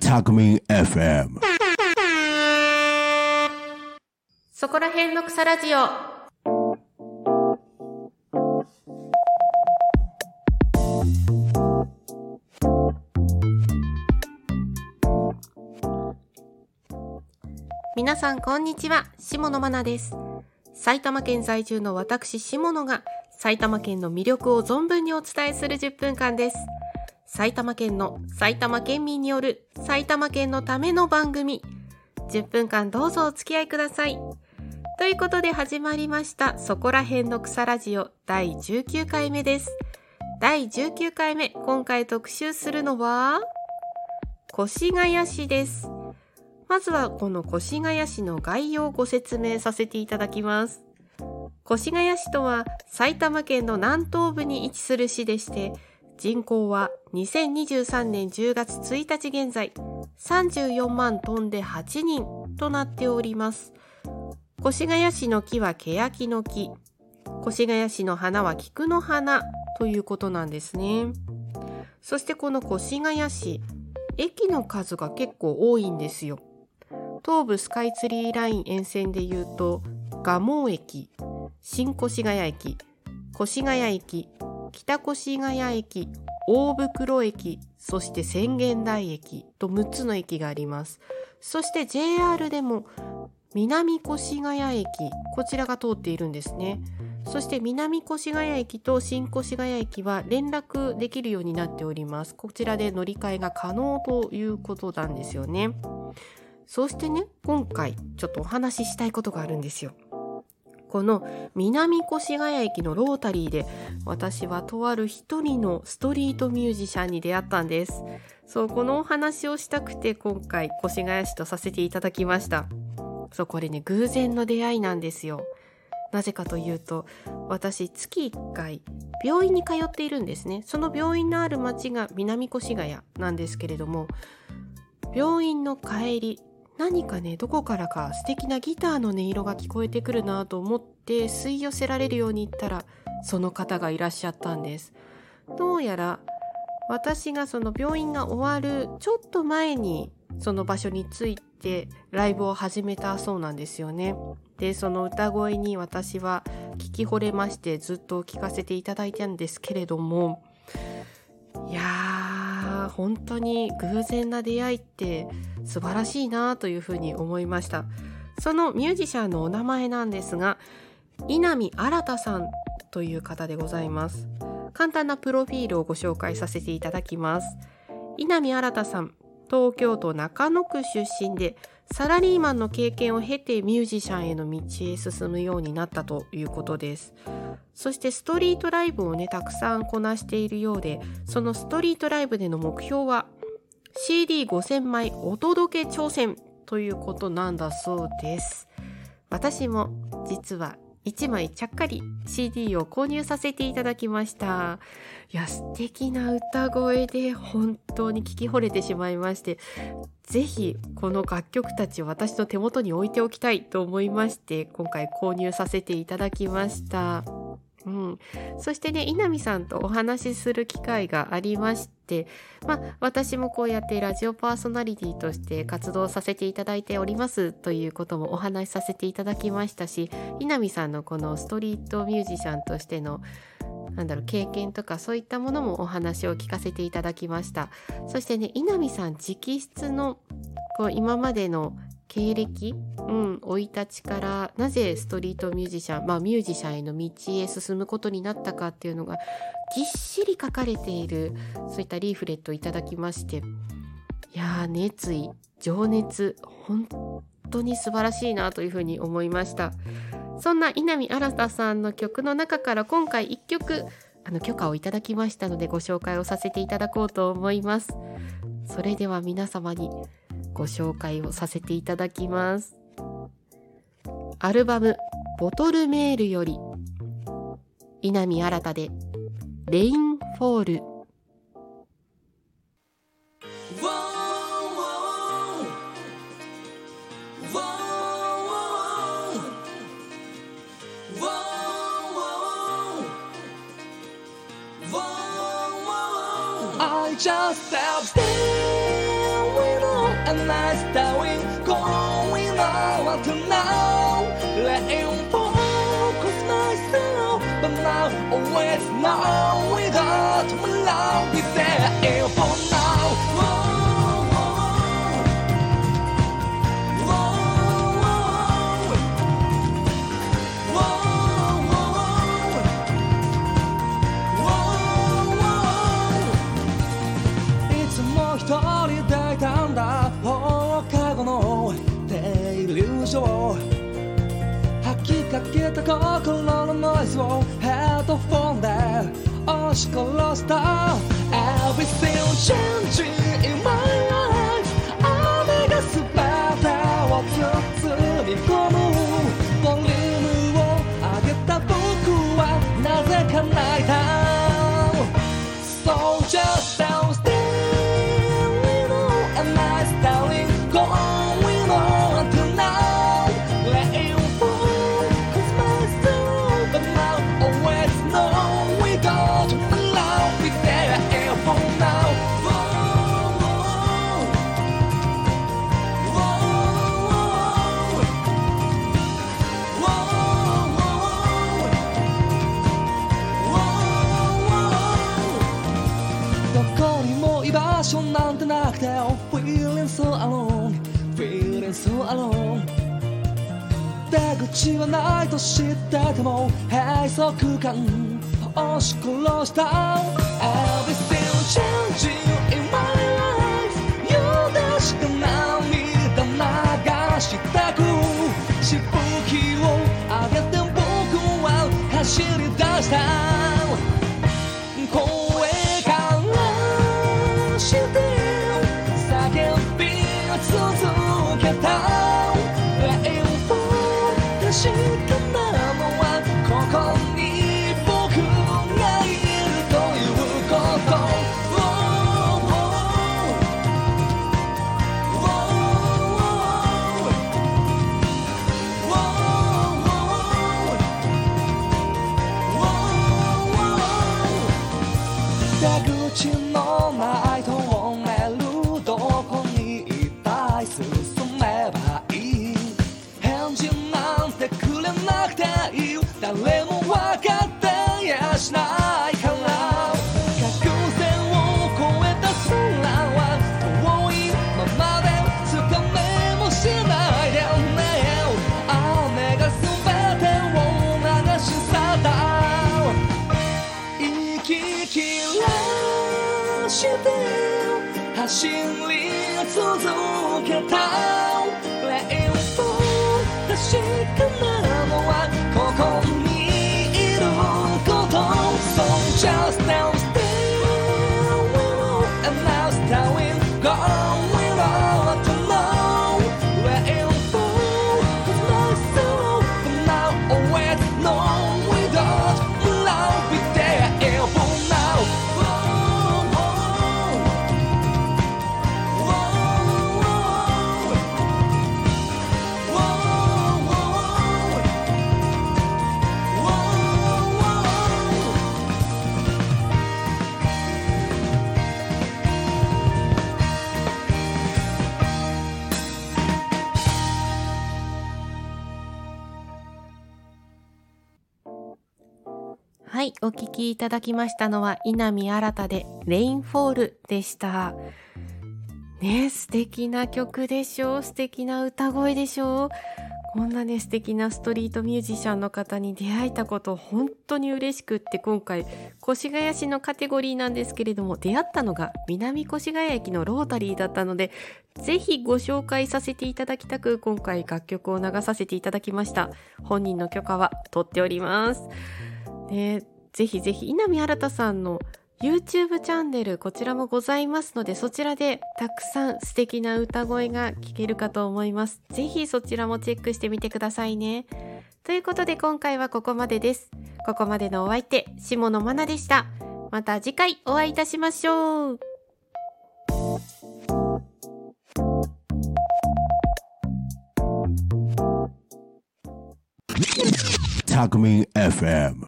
タクミン FM そこら辺の草ラジオ。皆さんこんにちは、下野真奈です。埼玉県在住の私下野が埼玉県の魅力を存分にお伝えする10分間です。埼玉県の埼玉県民による埼玉県のための番組。10分間どうぞお付き合いください。ということで始まりました、そこら辺の草ラジオ第19回目です。第19回目、今回特集するのは、越谷市です。まずはこの越谷市の概要をご説明させていただきます。越谷市とは埼玉県の南東部に位置する市でして、人口は2023年10月1日現在34万トンで8人となっております。越谷市の木は欅の木、越谷市の花は菊の花ということなんですね。そしてこの越谷市、駅の数が結構多いんですよ。東武スカイツリーライン沿線で言うと、蒲生駅、新越谷駅、越谷駅、北越谷駅、大袋駅、そして浅間台駅と6つの駅があります。そして JR でも南越谷駅、こちらが通っているんですね。そして南越谷駅と新越谷駅は連絡できるようになっております。こちらで乗り換えが可能ということなんですよね。そしてね、今回ちょっとお話ししたいことがあるんですよ。この南越谷駅のロータリーで私はとある一人のストリートミュージシャンに出会ったんです。そう、このお話をしたくて今回越谷市とさせていただきました。そう、これね、偶然の出会いなんですよ。なぜかというと、私月1回病院に通っているんですね。その病院のある町が南越谷なんですけれども、病院の帰り、何かね、どこからか素敵なギターの音色が聞こえてくるなと思って吸い寄せられるように行ったら、その方がいらっしゃったんです。どうやら私がその病院が終わるちょっと前にその場所に着いてライブを始めたそうなんですよね。で、その歌声に私は聞き惚れましてずっと聞かせていただいたんですけれども、本当に偶然な出会いって素晴らしいなというふうに思いました。そのミュージシャンのお名前なんですが、稲見新さんという方でございます。簡単なプロフィールをご紹介させていただきます。稲見新さん、東京都中野区出身で、サラリーマンの経験を経てミュージシャンへの道へ進むようになったということです。そしてストリートライブをね、たくさんこなしているようで、そのストリートライブでの目標は CD5000 枚お届け挑戦ということなんだそうです。私も実は1枚ちゃっかり CD を購入させていただきました。いや、素敵な歌声で本当に聞き惚れてしまいまして、ぜひこの楽曲たち私の手元に置いておきたいと思いまして、今回購入させていただきました。うん、そしてね稲見さんとお話しする機会がありまして、まあ、私もこうやってラジオパーソナリティとして活動させていただいておりますということもお話しさせていただきましたし稲見さんのこのストリートミュージシャンとしてのなんだろう経験とかそういったものもお話を聞かせていただきました。そしてね稲見さん直筆のこう今までの経歴、うん、生い立ちからなぜストリートミュージシャン、まあミュージシャンへの道へ進むことになったかっていうのがぎっしり書かれているそういったリーフレットをいただきまして。いやー熱意情熱本当に素晴らしいなというふうに思いました。そんな稲見新さんの曲の中から今回1曲あの許可をいただきましたのでご紹介をさせていただこうと思います。それでは皆様にご紹介をさせていただきます。アルバム「ボトルメール」より稲見新で「レインフォール」just have and I starting going on to know, out now. Letting focus myself, but now oh, always now without my love is there. かけた心のノイズをヘッドフォンで押し殺した Everything changing in my life. 雨が全てを包所なんてなくて Feeling so alone Feeling so alone 出口はないと知ってても閉塞感押し殺した Everything 受けたお聞きいただきましたのは稲見新でレインフォールでした。ね素敵な曲でしょう。素敵な歌声でしょう。こんなね素敵なストリートミュージシャンの方に出会えたこと本当に嬉しくって今回越谷市のカテゴリーなんですけれども出会ったのが南越谷駅のロータリーだったのでぜひご紹介させていただきたく今回楽曲を流させていただきました。本人の許可は取っております。ねぜひぜひ稲見新さんの YouTube チャンネルこちらもございますのでそちらでたくさん素敵な歌声が聞けるかと思います。ぜひそちらもチェックしてみてくださいね。ということで今回はここまでです。ここまでのお相手下野愛菜でした。また次回お会いいたしましょう。Talk Me FM.